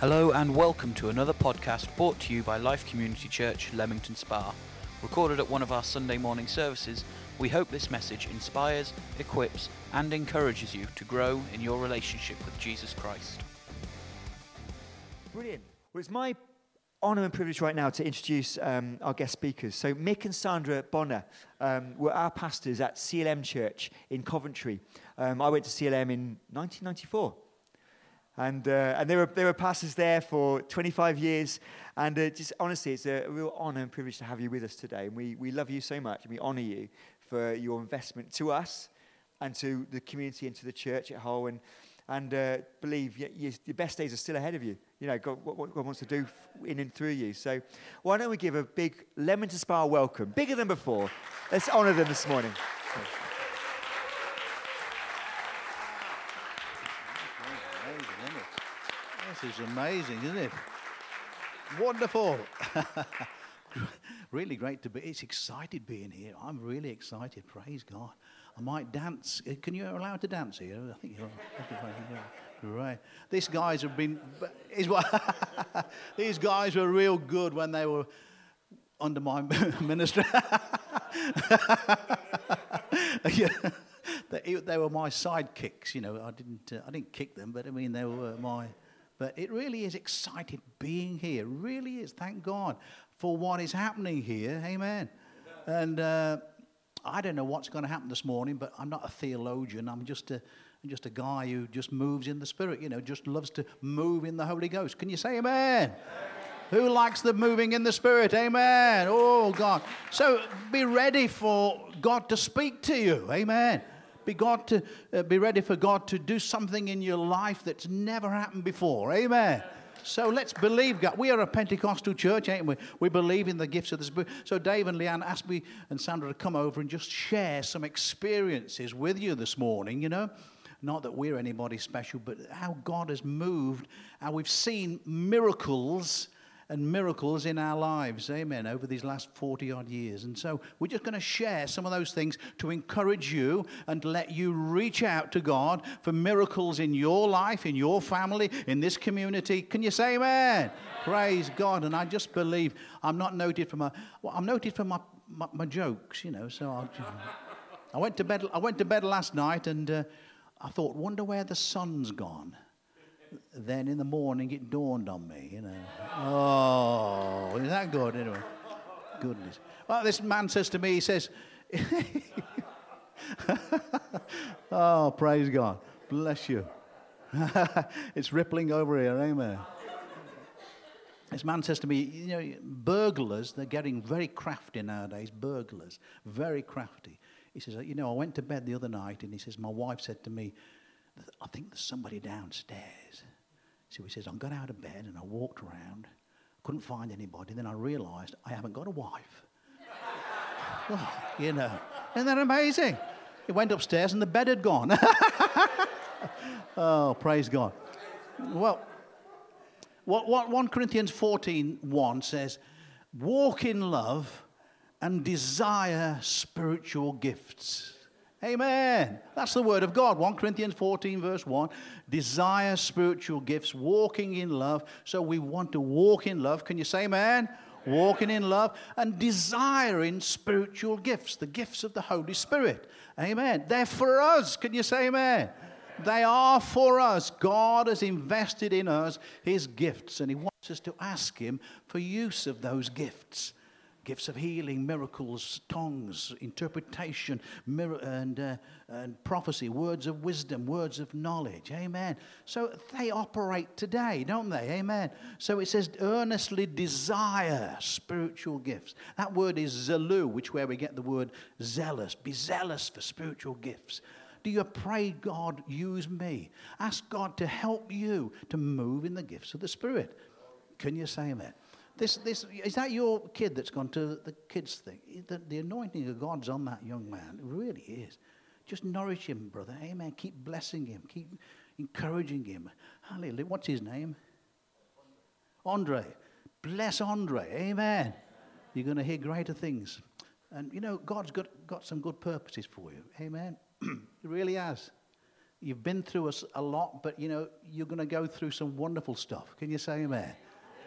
Hello and welcome to another podcast brought to you by Life Community Church, Leamington Spa. Recorded at one of our Sunday morning services, we hope this message inspires, equips, and encourages you to grow in your relationship with Jesus Christ. Brilliant. Well, it's my honour and privilege right now to introduce um, our guest speakers. So, Mick and Sandra Bonner um, were our pastors at CLM Church in Coventry. Um, I went to CLM in 1994. And, uh, and they, were, they were pastors there for 25 years. And uh, just honestly, it's a real honour and privilege to have you with us today. And we, we love you so much and we honour you for your investment to us and to the community and to the church at Hull. And, and uh, believe y- y- your best days are still ahead of you. You know, God, what God wants to do in and through you. So why don't we give a big Leamington Spa welcome, bigger than before. Let's honour them this morning. This is amazing, isn't it? Wonderful. really great to be. It's excited being here. I'm really excited. Praise God. I might dance. Uh, Can you allowed to dance here? I think you're. Right. These guys have been. Is what. These guys were real good when they were under my ministry. yeah. They, they were my sidekicks, you know. I didn't, uh, I didn't kick them, but I mean, they were my. But it really is exciting being here. Really is. Thank God for what is happening here. Amen. And uh, I don't know what's going to happen this morning, but I'm not a theologian. I'm just a, just a guy who just moves in the Spirit, you know, just loves to move in the Holy Ghost. Can you say amen? Who likes the moving in the Spirit? Amen. Oh, God. So be ready for God to speak to you. Amen. Be, God to, uh, be ready for God to do something in your life that's never happened before. Amen. So let's believe God. We are a Pentecostal church, ain't we? We believe in the gifts of the Spirit. So Dave and Leanne asked me and Sandra to come over and just share some experiences with you this morning, you know. Not that we're anybody special, but how God has moved, how we've seen miracles and miracles in our lives, amen, over these last 40 odd years. And so we're just going to share some of those things to encourage you and let you reach out to God for miracles in your life, in your family, in this community. Can you say amen? Praise God. And I just believe I'm not noted for my, well, I'm noted for my, my, my jokes, you know, so I'll I went to bed, I went to bed last night and uh, I thought, wonder where the sun's gone then in the morning it dawned on me, you know. Oh, is that good? Anyway, goodness. Well, this man says to me, he says, Oh, praise God. Bless you. it's rippling over here, amen. This man says to me, you know, burglars, they're getting very crafty nowadays, burglars, very crafty. He says, you know, I went to bed the other night and he says, my wife said to me, I think there's somebody downstairs. So he says, I got out of bed and I walked around, couldn't find anybody. Then I realized I haven't got a wife. well, you know, isn't that amazing? He went upstairs and the bed had gone. oh, praise God. Well, what, what 1 Corinthians 14 1 says, walk in love and desire spiritual gifts. Amen. That's the word of God. 1 Corinthians 14, verse 1. Desire spiritual gifts, walking in love. So we want to walk in love. Can you say amen? Walking in love and desiring spiritual gifts, the gifts of the Holy Spirit. Amen. They're for us. Can you say amen? They are for us. God has invested in us his gifts, and he wants us to ask him for use of those gifts gifts of healing, miracles, tongues, interpretation, mir- and, uh, and prophecy, words of wisdom, words of knowledge. Amen. So they operate today, don't they? Amen. So it says, earnestly desire spiritual gifts. That word is zelu, which where we get the word zealous. Be zealous for spiritual gifts. Do you pray, God, use me? Ask God to help you to move in the gifts of the Spirit. Can you say amen? This, this, is that your kid that's gone to the kids thing? The, the anointing of God's on that young man. It really is. Just nourish him, brother. Amen. Keep blessing him. Keep encouraging him. Hallelujah. What's his name? Andre. Bless Andre. Amen. You're going to hear greater things. And you know, God's got, got some good purposes for you. Amen. he really has. You've been through a, a lot, but you know, you're going to go through some wonderful stuff. Can you say amen?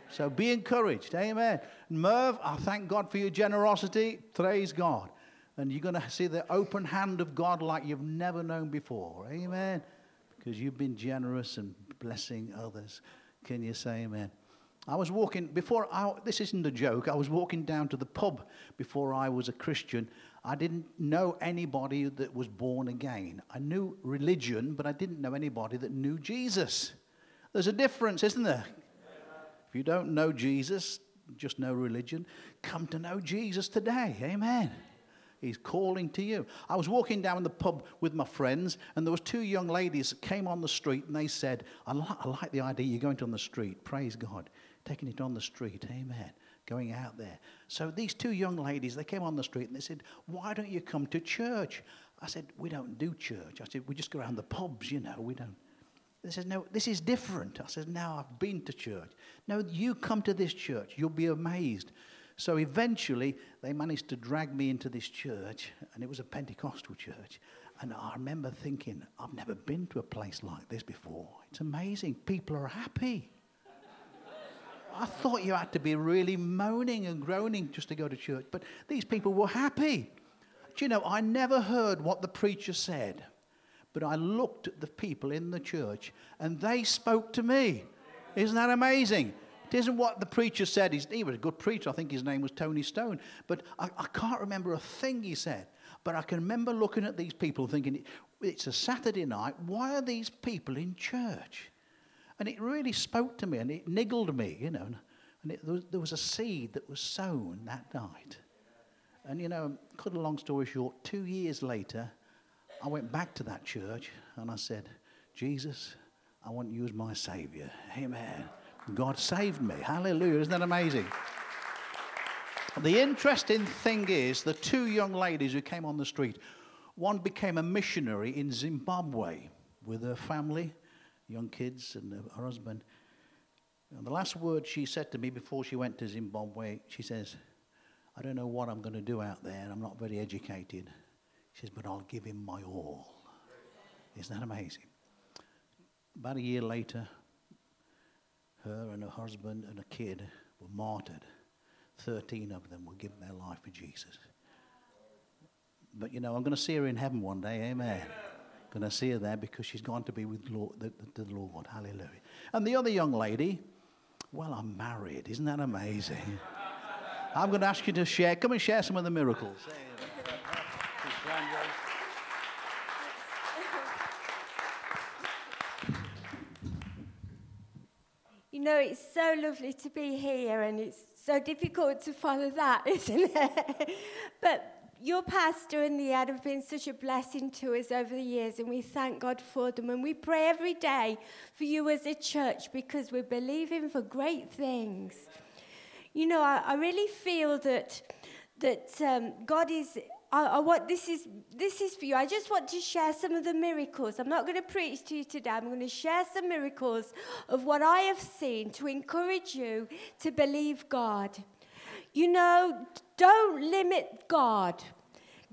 So be encouraged. Amen. Merv, I thank God for your generosity. Praise God. And you're going to see the open hand of God like you've never known before. Amen. Because you've been generous and blessing others. Can you say amen? I was walking, before I, this isn't a joke, I was walking down to the pub before I was a Christian. I didn't know anybody that was born again. I knew religion, but I didn't know anybody that knew Jesus. There's a difference, isn't there? If you don't know Jesus, just know religion, come to know Jesus today. Amen. He's calling to you. I was walking down the pub with my friends, and there was two young ladies that came on the street, and they said, I, li- I like the idea you're going to on the street. Praise God taking it on the street. Amen. Going out there. So these two young ladies, they came on the street and they said, Why don't you come to church? I said, We don't do church. I said, We just go around the pubs, you know. We don't. They said, No, this is different. I said, No, I've been to church. No, you come to this church. You'll be amazed. So eventually, they managed to drag me into this church, and it was a Pentecostal church. And I remember thinking, I've never been to a place like this before. It's amazing. People are happy. I thought you had to be really moaning and groaning just to go to church. But these people were happy. Do you know, I never heard what the preacher said, but I looked at the people in the church and they spoke to me. Isn't that amazing? It isn't what the preacher said. He was a good preacher. I think his name was Tony Stone. But I, I can't remember a thing he said. But I can remember looking at these people thinking, it's a Saturday night. Why are these people in church? And it really spoke to me and it niggled me, you know. And it, there, was, a seed that was sown that night. And, you know, cut a long story short, two years later, I went back to that church and I said, Jesus, I want you as my Savior. Amen. God saved me. Hallelujah. Isn't that amazing? The interesting thing is the two young ladies who came on the street, one became a missionary in Zimbabwe with her family young kids and her husband. And the last word she said to me before she went to Zimbabwe, she says, I don't know what I'm going to do out there, I'm not very educated. She says, but I'll give him my all. Isn't that amazing? About a year later, her and her husband and a kid were martyred. 13 of them were given their life for Jesus. But you know, I'm going to see her in heaven one day. Amen. Amen going to see her there because she's gone to be with Lord, the, the, the Lord. Hallelujah. And the other young lady, well, I'm married. Isn't that amazing? I'm going to ask you to share. Come and share some of the miracles. Know, it's so lovely to be here, and it's so difficult to follow that, isn't it? but your pastor and Leanne have been such a blessing to us over the years, and we thank God for them. And we pray every day for you as a church because we're believing for great things. You know, I, I really feel that that um, God is. I, I want this is this is for you. I just want to share some of the miracles. I'm not going to preach to you today. I'm going to share some miracles of what I have seen to encourage you to believe God. You know, don't limit God.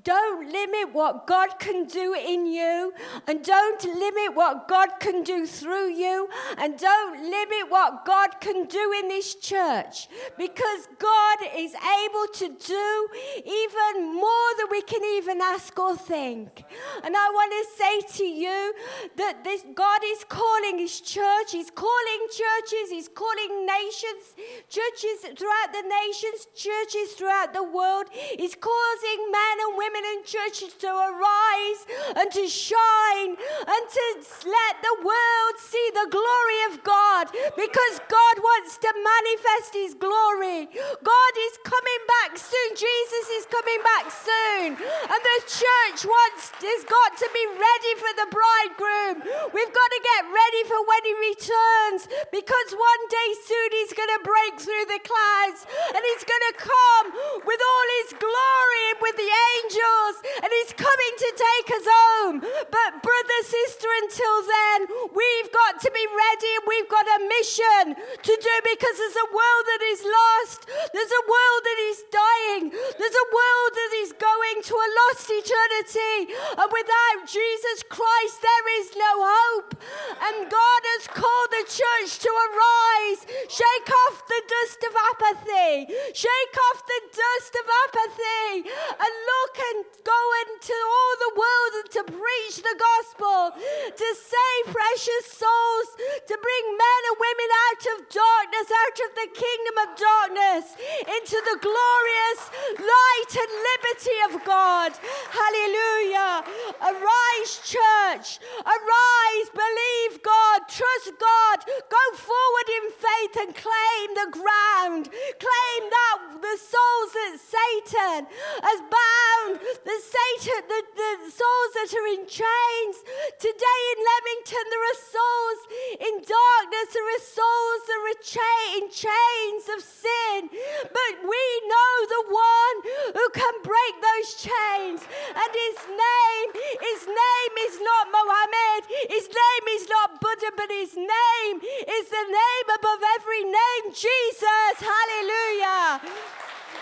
Don't limit what God can do in you, and don't limit what God can do through you, and don't limit what God can do in this church because God is able to do even more than we can even ask or think. And I want to say to you that this God is calling His church, He's calling churches, He's calling nations, churches throughout the nations, churches throughout the world. He's causing men and women women and churches to arise and to shine and to let the world see the glory of God because God wants to manifest his glory. God is coming back soon. Jesus is coming back soon. And the church wants has got to be ready for the bridegroom. We've got to get ready for when he returns because one day soon he's going to break through the clouds and he's going to come with all his glory and with the angels angels and he's coming to take us home. But, brother, sister, until then, we've got to be ready and we've got a mission to do because there's a world that is lost. There's a world that is dying. There's a world that is going to a lost eternity. And without Jesus Christ, there is no hope. And God has called the church to arise, shake off the dust of apathy, shake off the dust of apathy, and look and go into all the world and to preach the gospel, to save precious souls, to bring men and women out of darkness, out of the kingdom of darkness, into the glorious light and liberty of God. Hallelujah. Arise, church. Arise, believe God, trust God, go forward in faith and claim the ground. Claim that the souls that Satan has bound, the Satan, the, the souls that are in chains. Today in Leamington, there are souls in darkness, there are souls that are cha- in chains of sin. But we know the one who can break those chains. And his name, his name is not Mohammed, his name is not Buddha, but his name is the name above every name, Jesus. Hallelujah.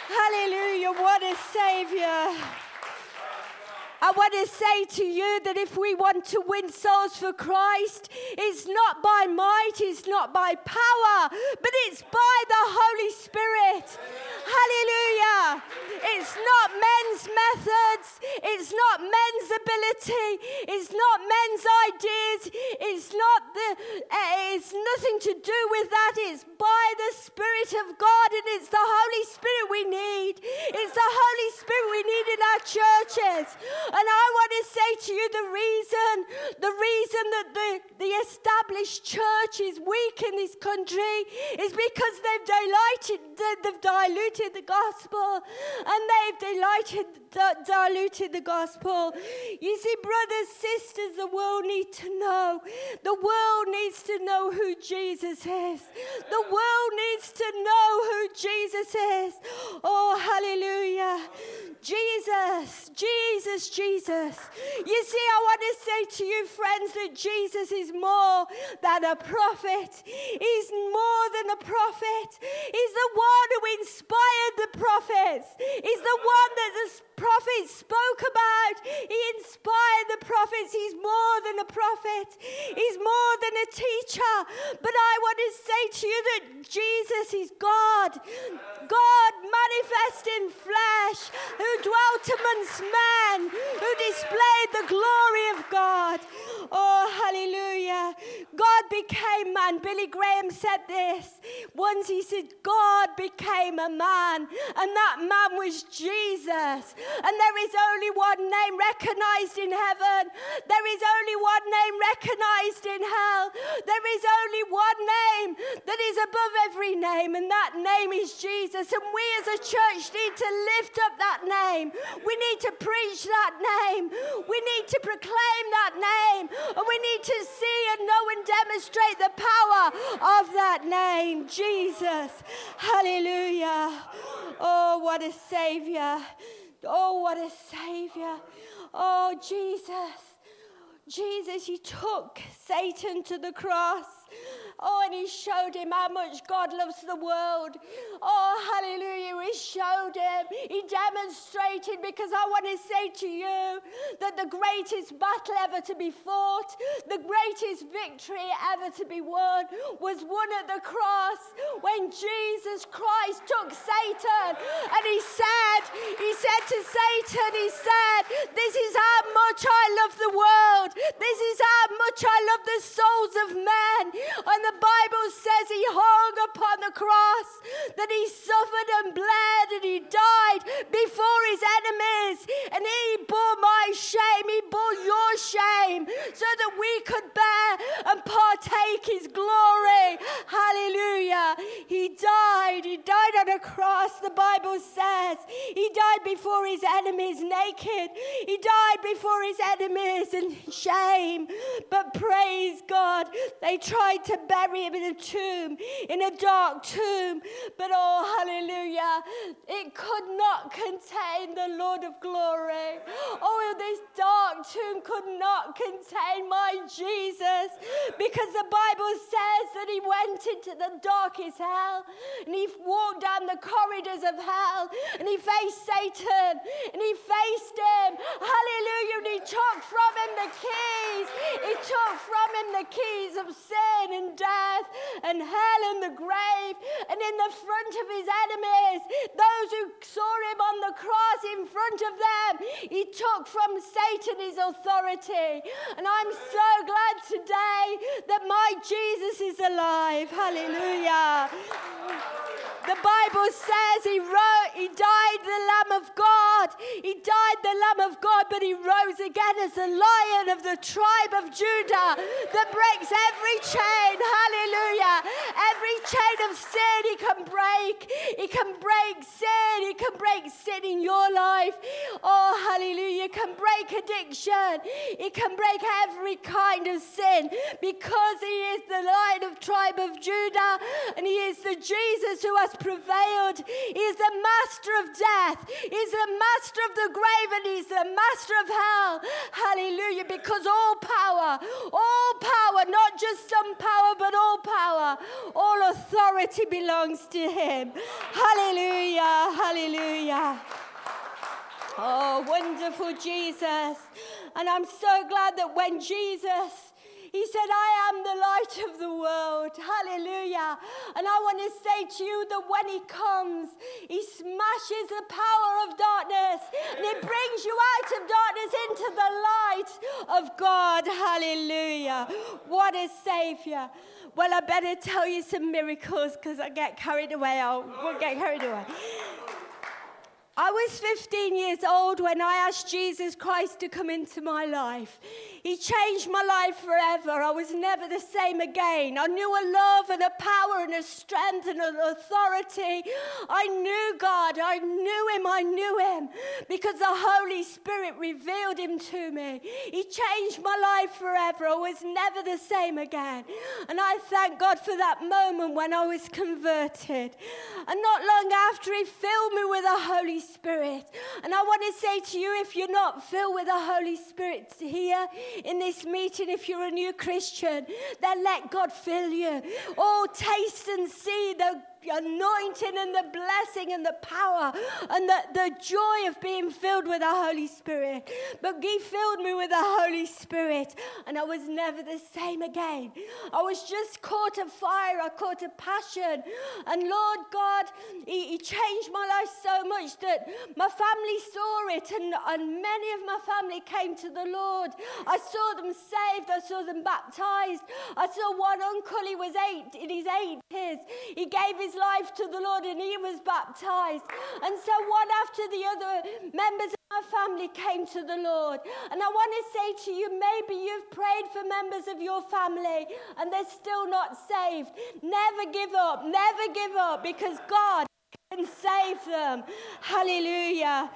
Hallelujah. What a Savior. I want to say to you that if we want to win souls for Christ, it's not by might, it's not by power, but it's by the Holy Spirit. Hallelujah. It's not men's methods, it's not men's ability, it's not men's ideas, it's not the uh, it's nothing to do with that. It's by the Spirit of God and it's the Holy Spirit we need. It's the Holy Spirit we need in our churches. And I want to say to you the reason, the reason that the, the established church is weak in this country is because they've diluted, they've diluted the gospel and they've diluted, diluted the gospel. You see, brothers, sisters, the world needs to know. The world needs to know who Jesus is. The world needs to know who Jesus is. Oh, hallelujah. Jesus, Jesus, Jesus. You see, I want to say to you, friends, that Jesus is more than a prophet. He's more than a prophet. He's the one who inspired the prophets. He's the one that the prophets spoke about. He inspired the prophets. He's more than a prophet, he's more than a teacher. But I want to say to you that Jesus is God. God manifest in flesh, who dwelt amongst men, who displayed the glory of God. Oh, hallelujah. God became man. Billy Graham said this. Once he said, God became a man, and that man was Jesus. And there is only one name recognized in heaven, there is only one name recognized in hell, there is only one name that is above every name, and that name is Jesus. And we as a church need to lift up that name. We need to preach that name. We need to proclaim that name. And we need to see and know and demonstrate the power of that name, Jesus. Hallelujah. Oh, what a Savior. Oh, what a Savior. Oh, Jesus. Jesus, He took Satan to the cross. Oh, and he showed him how much God loves the world. Oh, hallelujah. He showed him. He demonstrated because I want to say to you that the greatest battle ever to be fought, the greatest victory ever to be won was won at the cross when Jesus Christ took Satan and he said, he said to Satan, he said, this is how much I love the world. This is how much I love the souls of men. And the Bible says he hung upon the cross, that he suffered and bled and he died before his enemies. And he bore my shame, he bore your shame, so that we could bear and partake his glory. Hallelujah. He died, he died on a cross the Bible says he died before his enemies naked. He died before his enemies in shame. But praise God, they tried to bury him in a tomb, in a dark tomb. But oh, hallelujah, it could not contain the Lord of glory. Oh, this dark tomb could not contain my Jesus because the Bible says that he went into the darkest hell and he walked down the corridors of hell and he faced Satan and he faced him. Hallelujah. And he took from him the keys. He took from him the keys of sin and death and hell and the grave. And in the front of his enemies, those who saw him on the cross in front of them, he took from Satan his authority. And I'm so glad today that my Jesus is alive. Hallelujah. The Bible says he wrote, he died the Lamb of God. He died the Lamb of God, but he rose again as the lion of the tribe of Judah that breaks every chain. Hallelujah. Every chain of sin he can break. He can break sin. He can break sin in your life. Oh, hallelujah. He can break addiction. He can break every kind of sin because he is the lion of tribe of Judah and he is the Jesus who has prevailed. He is the master of death. He's the master of the grave and he's the master of hell. Hallelujah. Because all power, all power, not just some power, but all power, all authority belongs to him. Hallelujah. Hallelujah. Oh, wonderful Jesus. And I'm so glad that when Jesus he said, I am the light of the world. Hallelujah. And I want to say to you that when He comes, He smashes the power of darkness and He brings you out of darkness into the light of God. Hallelujah. What a Savior. Well, I better tell you some miracles because I get carried away. I won't get carried away. I was 15 years old when I asked Jesus Christ to come into my life. He changed my life forever. I was never the same again. I knew a love and a power and a strength and an authority. I knew God. I knew Him. I knew Him because the Holy Spirit revealed Him to me. He changed my life forever. I was never the same again. And I thank God for that moment when I was converted. And not long after, He filled me with the Holy Spirit. And I want to say to you if you're not filled with the Holy Spirit here, in this meeting, if you're a new Christian, then let God fill you. Oh, taste and see the anointing and the blessing and the power and the, the joy of being filled with the Holy Spirit. But He filled me with the Holy Spirit, and I was never the same again. I was just caught a fire, I caught a passion. And Lord God, He, he changed my life so much that my family saw it, and, and many of my family came to the Lord. I saw them saved, I saw them baptized. I saw one uncle, he was eight, in his 80s. He gave his life to the Lord and he was baptized. And so one after the other members of my family came to the Lord. And I want to say to you, maybe you've prayed for members of your family and they're still not saved. Never give up, never give up because God can save them. Hallelujah.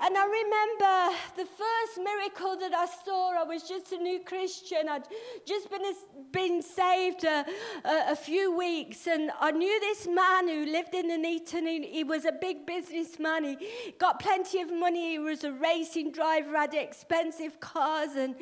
And I remember the first miracle that I saw, I was just a new Christian. I'd just been, been saved a, a, a few weeks. And I knew this man who lived in Nuneaton. He, he was a big businessman. He got plenty of money. He was a racing driver, had expensive cars. And,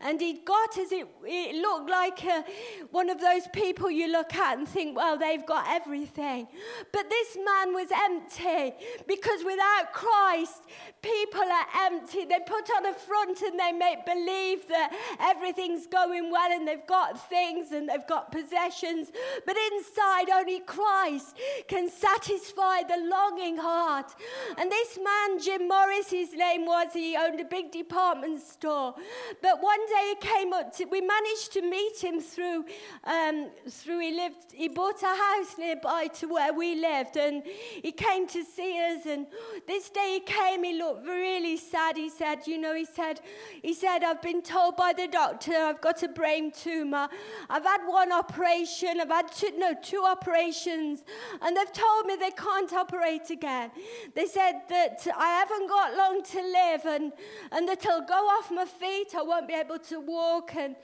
and he'd got, as it, it looked like a, one of those people you look at and think, well, they've got everything. But this man was empty because without Christ, people are empty. They put on a front and they make believe that everything's going well and they've got things and they've got possessions. But inside, only Christ can satisfy the longing heart. And this man, Jim Morris, his name was, he owned a big department store. But one day he came up to, we managed to meet him through, um, through he lived, he bought a house nearby to where we lived and he came to see us. And this day he came, he looked looked really sad. He said, you know, he said, he said, I've been told by the doctor I've got a brain tumor. I've had one operation. I've had two, no, two operations. And they've told me they can't operate again. They said that I haven't got long to live and, and that I'll go off my feet. I won't be able to walk. And,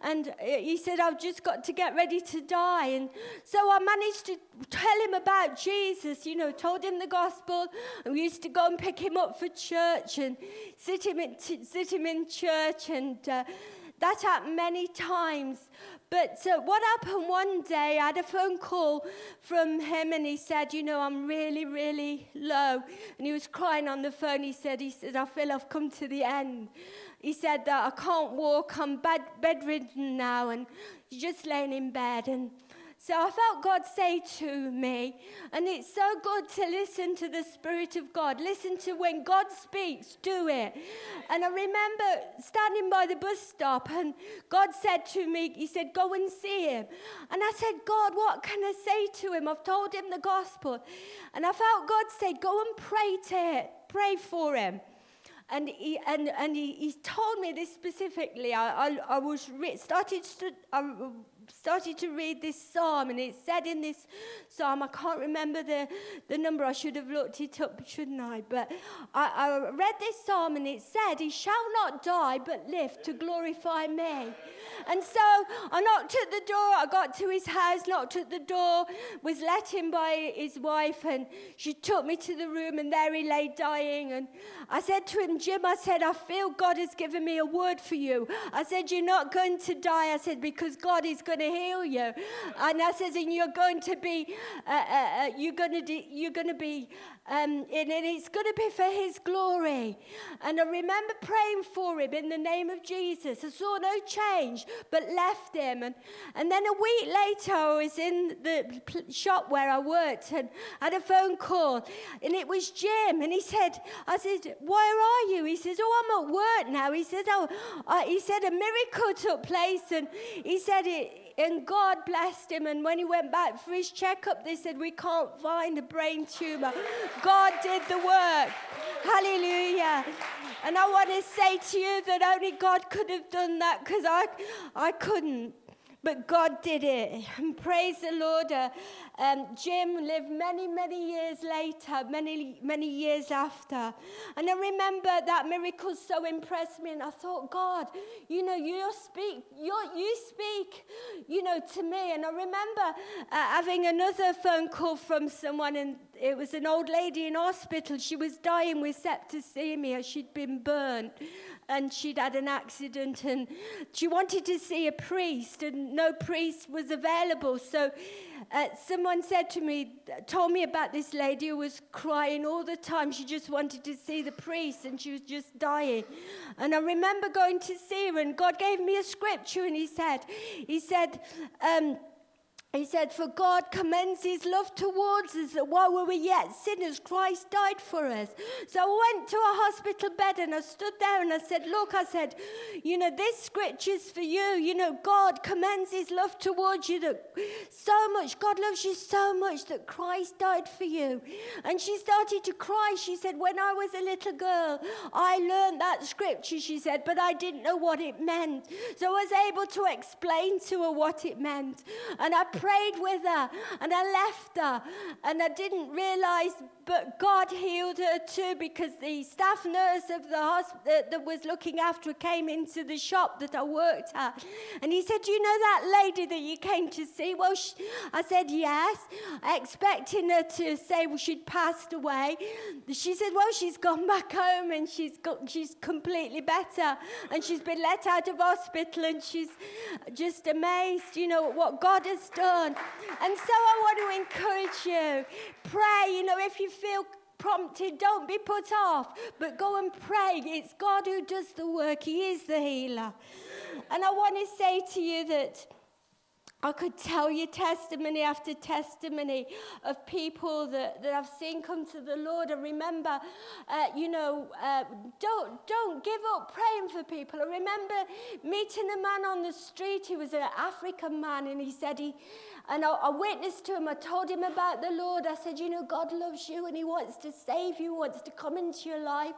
and uh, he said, I've just got to get ready to die. And so I managed to tell him about Jesus, you know, told him the gospel. And we used to go and pick him up for church and sit him in, sit him in church. And uh, that happened many times. But uh, what happened one day, I had a phone call from him and he said, You know, I'm really, really low. And he was crying on the phone. He said, he said I feel I've come to the end. He said that I can't walk, I'm bed- bedridden now, and just laying in bed. And so I felt God say to me, and it's so good to listen to the Spirit of God. Listen to when God speaks, do it. And I remember standing by the bus stop, and God said to me, He said, Go and see him. And I said, God, what can I say to him? I've told him the gospel. And I felt God say, Go and pray to him, pray for him. And he, and, and he, he told me this specifically. I, I, I was re- started to, I started to read this psalm, and it said in this psalm, I can't remember the, the number, I should have looked it up, shouldn't I? But I, I read this psalm, and it said, He shall not die, but live to glorify me. And so I knocked at the door, I got to his house, knocked at the door, was let in by his wife, and she took me to the room, and there he lay dying. And I said to him, Jim, I said, I feel God has given me a word for you. I said, You're not going to die. I said, Because God is going to heal you. And I said, And you're going to be, uh, uh, uh you're going to, de- you're going to be um, and, and it's going to be for His glory. And I remember praying for him in the name of Jesus. I saw no change, but left him. And, and then a week later, I was in the shop where I worked and had a phone call. And it was Jim. And he said, I said, Where are you? He says, Oh, I'm at work now. He said, Oh, uh, he said, a miracle took place. And he said, it, and God blessed him. And when he went back for his checkup, they said, We can't find a brain tumor. God did the work. Hallelujah. And I want to say to you that only God could have done that because I, I couldn't. But God did it. And praise the Lord. Uh, um, Jim lived many, many years later, many, many years after. And I remember that miracle so impressed me. And I thought, God, you know, you speak, you you speak, you know, to me. And I remember uh, having another phone call from someone, and it was an old lady in hospital. She was dying with septicemia. She'd been burned and she'd had an accident and she wanted to see a priest and no priest was available. So uh, someone said to me, told me about this lady who was crying all the time. She just wanted to see the priest and she was just dying. And I remember going to see her and God gave me a scripture and he said, he said, um, he said, For God commends his love towards us that while we were yet sinners, Christ died for us. So I went to a hospital bed and I stood there and I said, Look, I said, you know, this scripture's for you. You know, God commends his love towards you that so much, God loves you so much that Christ died for you. And she started to cry. She said, When I was a little girl, I learned that scripture, she said, but I didn't know what it meant. So I was able to explain to her what it meant. And I prayed with her and I left her and I didn't realize, but God healed her too because the staff nurse of the hospital that was looking after her came into the shop that I worked at. And he said, You know that lady that you came to see? Well, she, I said, Yes. Expecting her to say well, she'd passed away. She said, Well, she's gone back home and she's, got, she's completely better. And she's been let out of hospital and she's just amazed, you know, what God has done done. And so I want to encourage you pray, you know, if you feel prompted, don't be put off, but go and pray. It's God who does the work, He is the healer. And I want to say to you that I could tell you testimony after testimony of people that, that I've seen come to the Lord. And remember, uh, you know, uh, don't, don't give up praying for people. I remember meeting a man on the street. He was an African man, and he said he, and I, I, witnessed to him. I told him about the Lord. I said, You know, God loves you and He wants to save you, wants to come into your life.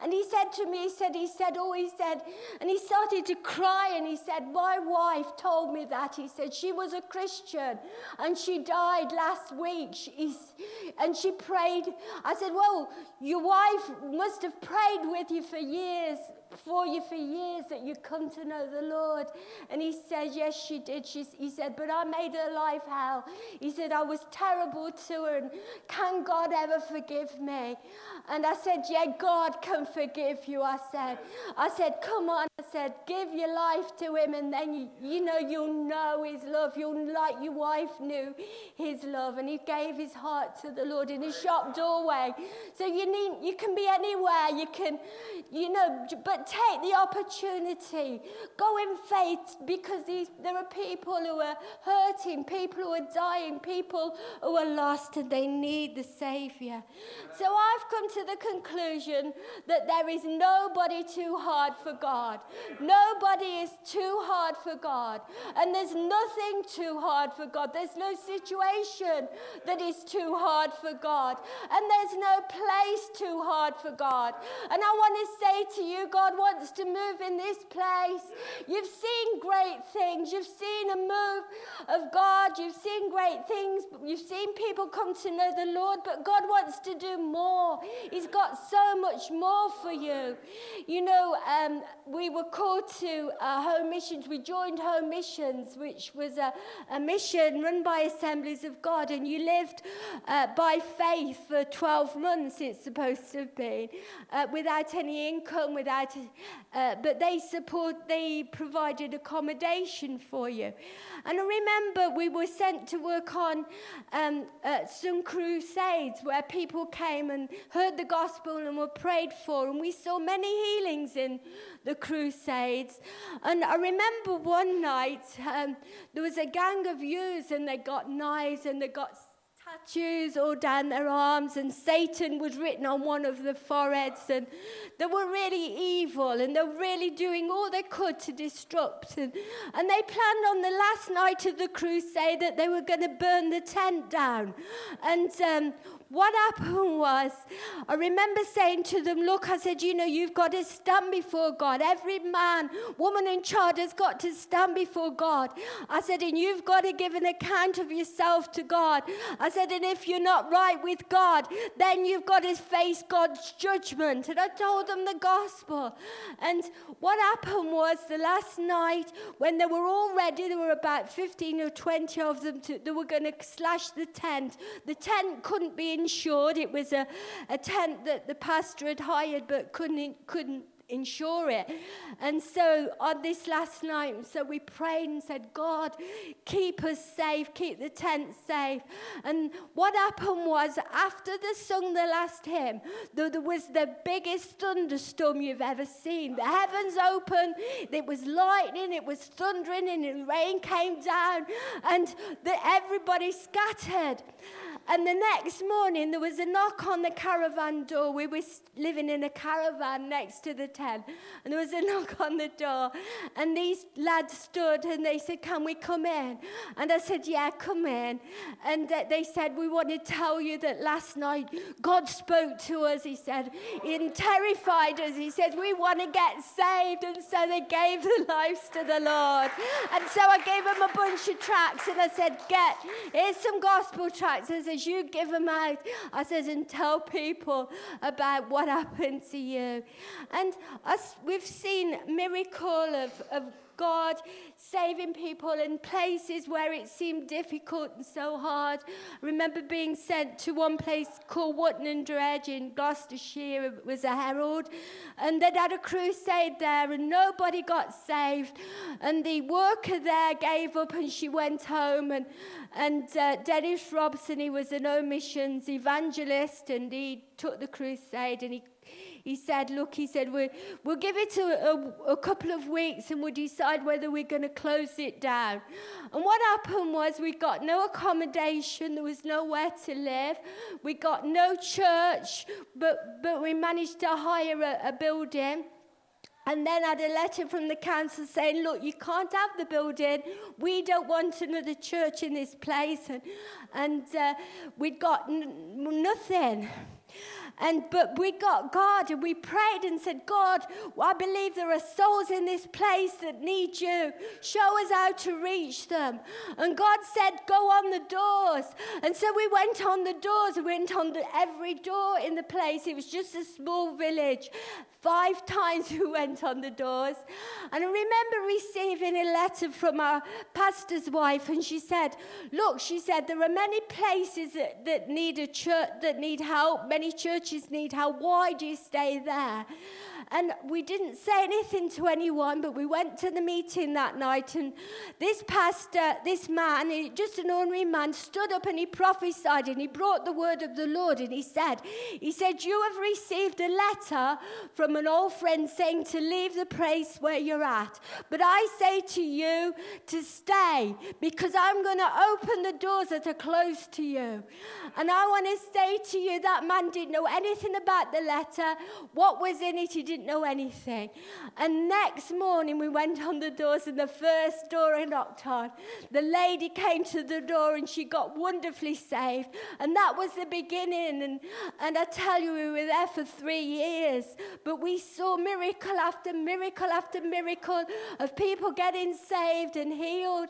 And he said to me, He said, He said, Oh, he said, and he started to cry and he said, My wife told me that. He said, She was a Christian and she died last week. She, and she prayed. I said, Well, your wife must have prayed with you for years for you for years that you come to know the Lord. And he said, Yes, she did. She, he said, But I made her life hell. He said, I was terrible to her. And can God ever forgive me? And I said, Yeah, God can forgive you. I said, I said, Come on. I said, Give your life to him. And then, you, you know, you'll know his love. You'll, like your wife knew his love. And he gave his heart to the Lord in his shop doorway. So you need, you can be anywhere. You can, you know, but take the opportunity. Go in faith because these, there are people who are hurting, people who are dying, people who are lost and they need the Saviour. So I've come to the conclusion that there is nobody too hard for God. Nobody is too hard for God. And there's nothing too hard for God. There's no situation that is too hard for God. And there's no place too hard for God. And I want to say to you, God wants to move in this place. You've seen great things. You've seen a move of God. You've seen great things. You've seen people come to know the Lord, but God wants to do more. He's got so much more for you. You know, um, we were called to uh, home missions. We joined home missions, which was a, a mission run by Assemblies of God, and you lived uh, by faith for 12 months, it's supposed to have been, uh, without any income, without, uh, but they support, they provided accommodation for you. And I remember we were sent to work on um, uh, some crusades where people came and heard the gospel and were prayed for. And we saw many healings in the crusades. And I remember one night um, there was a gang of youths and they got knives and they got tattoos all down their arms, and Satan was written on one of the foreheads, and they were really evil, and they were really doing all they could to disrupt. And, and they planned on the last night of the crusade that they were going to burn the tent down. And um, what happened was, I remember saying to them, Look, I said, you know, you've got to stand before God. Every man, woman and child has got to stand before God. I said, and you've got to give an account of yourself to God. I said, and if you're not right with God, then you've got to face God's judgment. And I told them the gospel. And what happened was the last night when they were all ready, there were about 15 or 20 of them, to, they were going to slash the tent. The tent couldn't be insured. It was a, a tent that the pastor had hired but couldn't, couldn't insure it. And so on this last night, so we prayed and said, God, keep us safe, keep the tent safe. And what happened was, after they sung the last hymn, there, there was the biggest thunderstorm you've ever seen. The heavens opened, it was lightning, it was thundering, and the rain came down, and the, everybody scattered. And the next morning, there was a knock on the caravan door. We were living in a caravan next to the tent. And there was a knock on the door. And these lads stood and they said, Can we come in? And I said, Yeah, come in. And they said, We want to tell you that last night God spoke to us. He said, He terrified us. He said, We want to get saved. And so they gave their lives to the Lord. And so I gave them a bunch of tracts and I said, Get, here's some gospel said, says, You give them out. I says, And tell people about what happened to you. And us, we've seen miracle of, of God saving people in places where it seemed difficult and so hard. I remember being sent to one place called Wotton under Edge in Gloucestershire. It was a herald. And they'd had a crusade there and nobody got saved. And the worker there gave up and she went home. And, and uh, Dennis Robson, he was an omissions evangelist and he took the crusade and he he said, Look, he said, we, We'll give it a, a, a couple of weeks and we'll decide whether we're going to close it down. And what happened was we got no accommodation, there was nowhere to live, we got no church, but, but we managed to hire a, a building. And then I had a letter from the council saying, look, you can't have the building. We don't want another church in this place. And, and uh, we'd got n- nothing. And but we got God and we prayed and said, God, I believe there are souls in this place that need you. Show us how to reach them. And God said, Go on the doors. And so we went on the doors. We went on the, every door in the place. It was just a small village. Five times we went on the doors. And I remember receiving a letter from our pastor's wife, and she said, Look, she said, there are many places that, that need a church that need help, many churches need help. Why do you stay there? And we didn't say anything to anyone, but we went to the meeting that night. And this pastor, this man, just an ordinary man, stood up and he prophesied and he brought the word of the Lord. And he said, He said, You have received a letter from an old friend saying to leave the place where you're at. But I say to you to stay because I'm going to open the doors that are closed to you. And I want to say to you that man didn't know anything about the letter, what was in it, he didn't know anything. And next morning, we went on the doors, and the first door I knocked on, the lady came to the door and she got wonderfully saved. And that was the beginning. And, and I tell you, we were there for three years, but we saw miracle after miracle after miracle of people getting saved and healed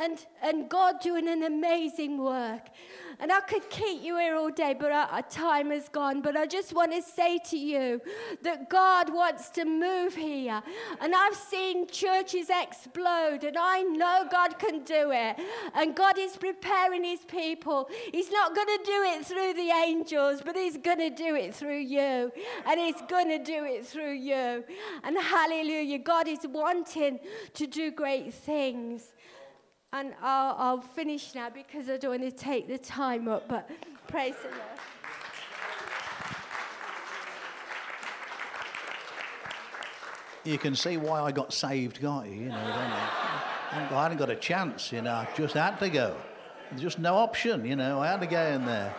and, and God doing an amazing work. And I could keep you here all day, but our, time is gone. But I just want to say to you that God wants to move here. And I've seen churches explode, and I know God can do it. And God is preparing his people. He's not going to do it through the angels, but he's going to do it through you. And he's going to do it through you. And hallelujah, God is wanting to do great things. And I'll, I'll finish now because I don't want to take the time up, but praise the Lord. You can see why I got saved, can't you? You know, I hadn't got a chance, you know. I just had to go. There's just no option, you know. I had to go in there.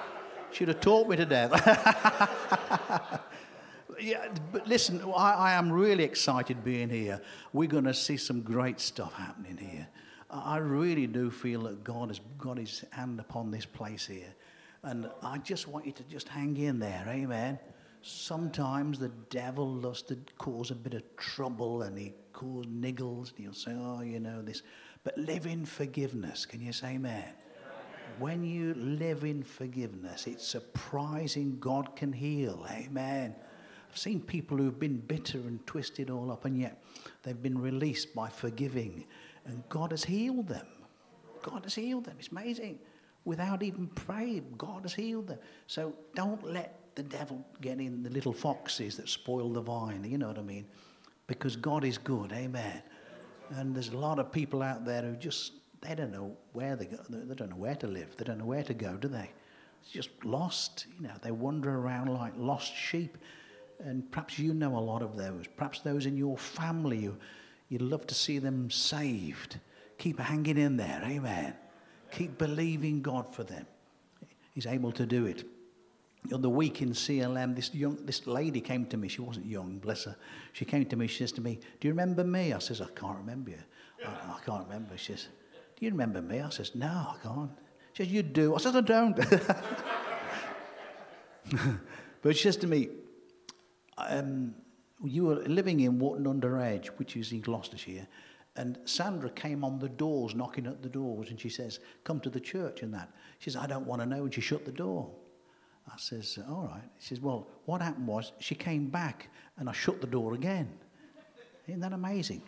Should have taught me to death. yeah, but listen, I, I am really excited being here. We're going to see some great stuff happening here. I really do feel that God has got his hand upon this place here. And I just want you to just hang in there, amen. Sometimes the devil loves to cause a bit of trouble and he cause niggles and he'll say, oh, you know this. But live in forgiveness. Can you say amen? When you live in forgiveness, it's surprising God can heal. Amen. I've seen people who've been bitter and twisted all up, and yet they've been released by forgiving and God has healed them. God has healed them. It's amazing. Without even praying, God has healed them. So don't let the devil get in the little foxes that spoil the vine. You know what I mean? Because God is good. Amen. And there's a lot of people out there who just they don't know where they go. They don't know where to live. They don't know where to go, do they? It's just lost. You know, they wander around like lost sheep. And perhaps you know a lot of those. Perhaps those in your family who You'd love to see them saved. Keep hanging in there. Amen. Keep believing God for them. He's able to do it. The other week in CLM, this, young, this lady came to me. She wasn't young, bless her. She came to me. She says to me, Do you remember me? I says, I can't remember you. I, I can't remember. She says, Do you remember me? I says, No, I can't. She says, You do. I says, I don't. but she says to me, um, you were living in Wotton Under Edge, which is in Gloucestershire, and Sandra came on the doors, knocking at the doors, and she says, Come to the church and that. She says, I don't want to know. And she shut the door. I says, All right. She says, Well, what happened was she came back and I shut the door again. Isn't that amazing?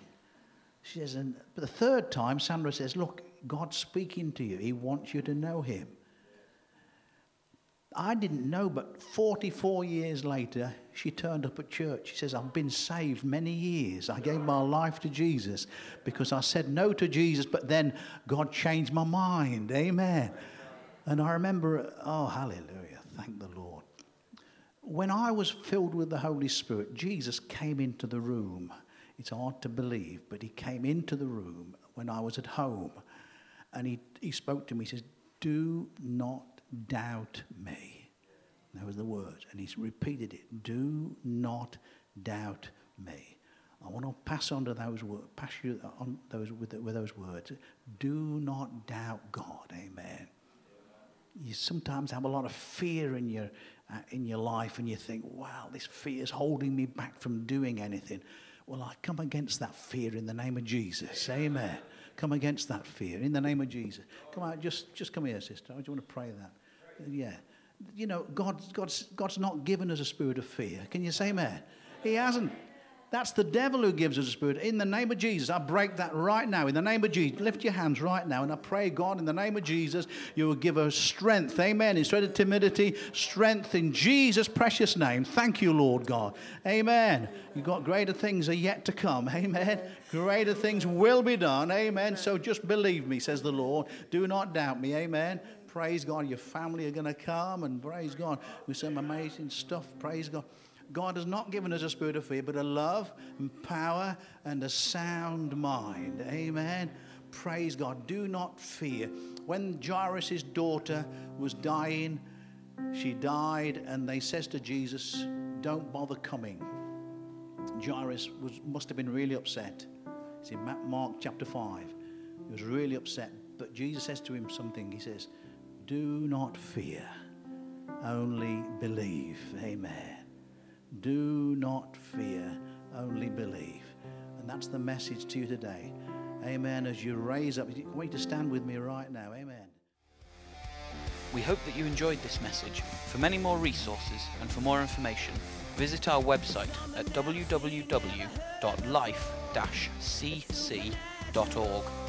She says, and but the third time, Sandra says, Look, God's speaking to you. He wants you to know him. I didn't know, but 44 years later, she turned up at church. She says, I've been saved many years. I gave my life to Jesus because I said no to Jesus, but then God changed my mind. Amen. And I remember, oh, hallelujah. Thank the Lord. when I was filled with the Holy Spirit, Jesus came into the room. It's hard to believe, but he came into the room when I was at home and he, he spoke to me. He says, Do not doubt me. That was the word. And he's repeated it. Do not doubt me. I want to pass on to those words, pass you on those with, with those words. Do not doubt God. Amen. You sometimes have a lot of fear in your uh, in your life, and you think, "Wow, this fear is holding me back from doing anything." Well, I come against that fear in the name of Jesus. Amen. Come against that fear in the name of Jesus. Come out, just just come here, sister. I just want to pray that. Yeah. You know, God, God's, God's not given us a spirit of fear. Can you say amen? He hasn't. That's the devil who gives us a spirit. In the name of Jesus, I break that right now. In the name of Jesus, lift your hands right now. And I pray, God, in the name of Jesus, you will give us strength. Amen. Instead of timidity, strength in Jesus' precious name. Thank you, Lord God. Amen. You've got greater things are yet to come. Amen. Greater things will be done. Amen. So just believe me, says the Lord. Do not doubt me. Amen. Praise God. Your family are going to come and praise God with some amazing stuff. Praise God. God has not given us a spirit of fear, but a love and power and a sound mind. Amen. Praise God. Do not fear. When Jairus' daughter was dying, she died, and they says to Jesus, Don't bother coming. Jairus was, must have been really upset. It's in Mark chapter 5. He was really upset. But Jesus says to him something. He says, Do not fear, only believe. Amen. Do not fear, only believe. And that's the message to you today. Amen. As you raise up, I want you to stand with me right now. Amen. We hope that you enjoyed this message. For many more resources and for more information, visit our website at www.life-cc.org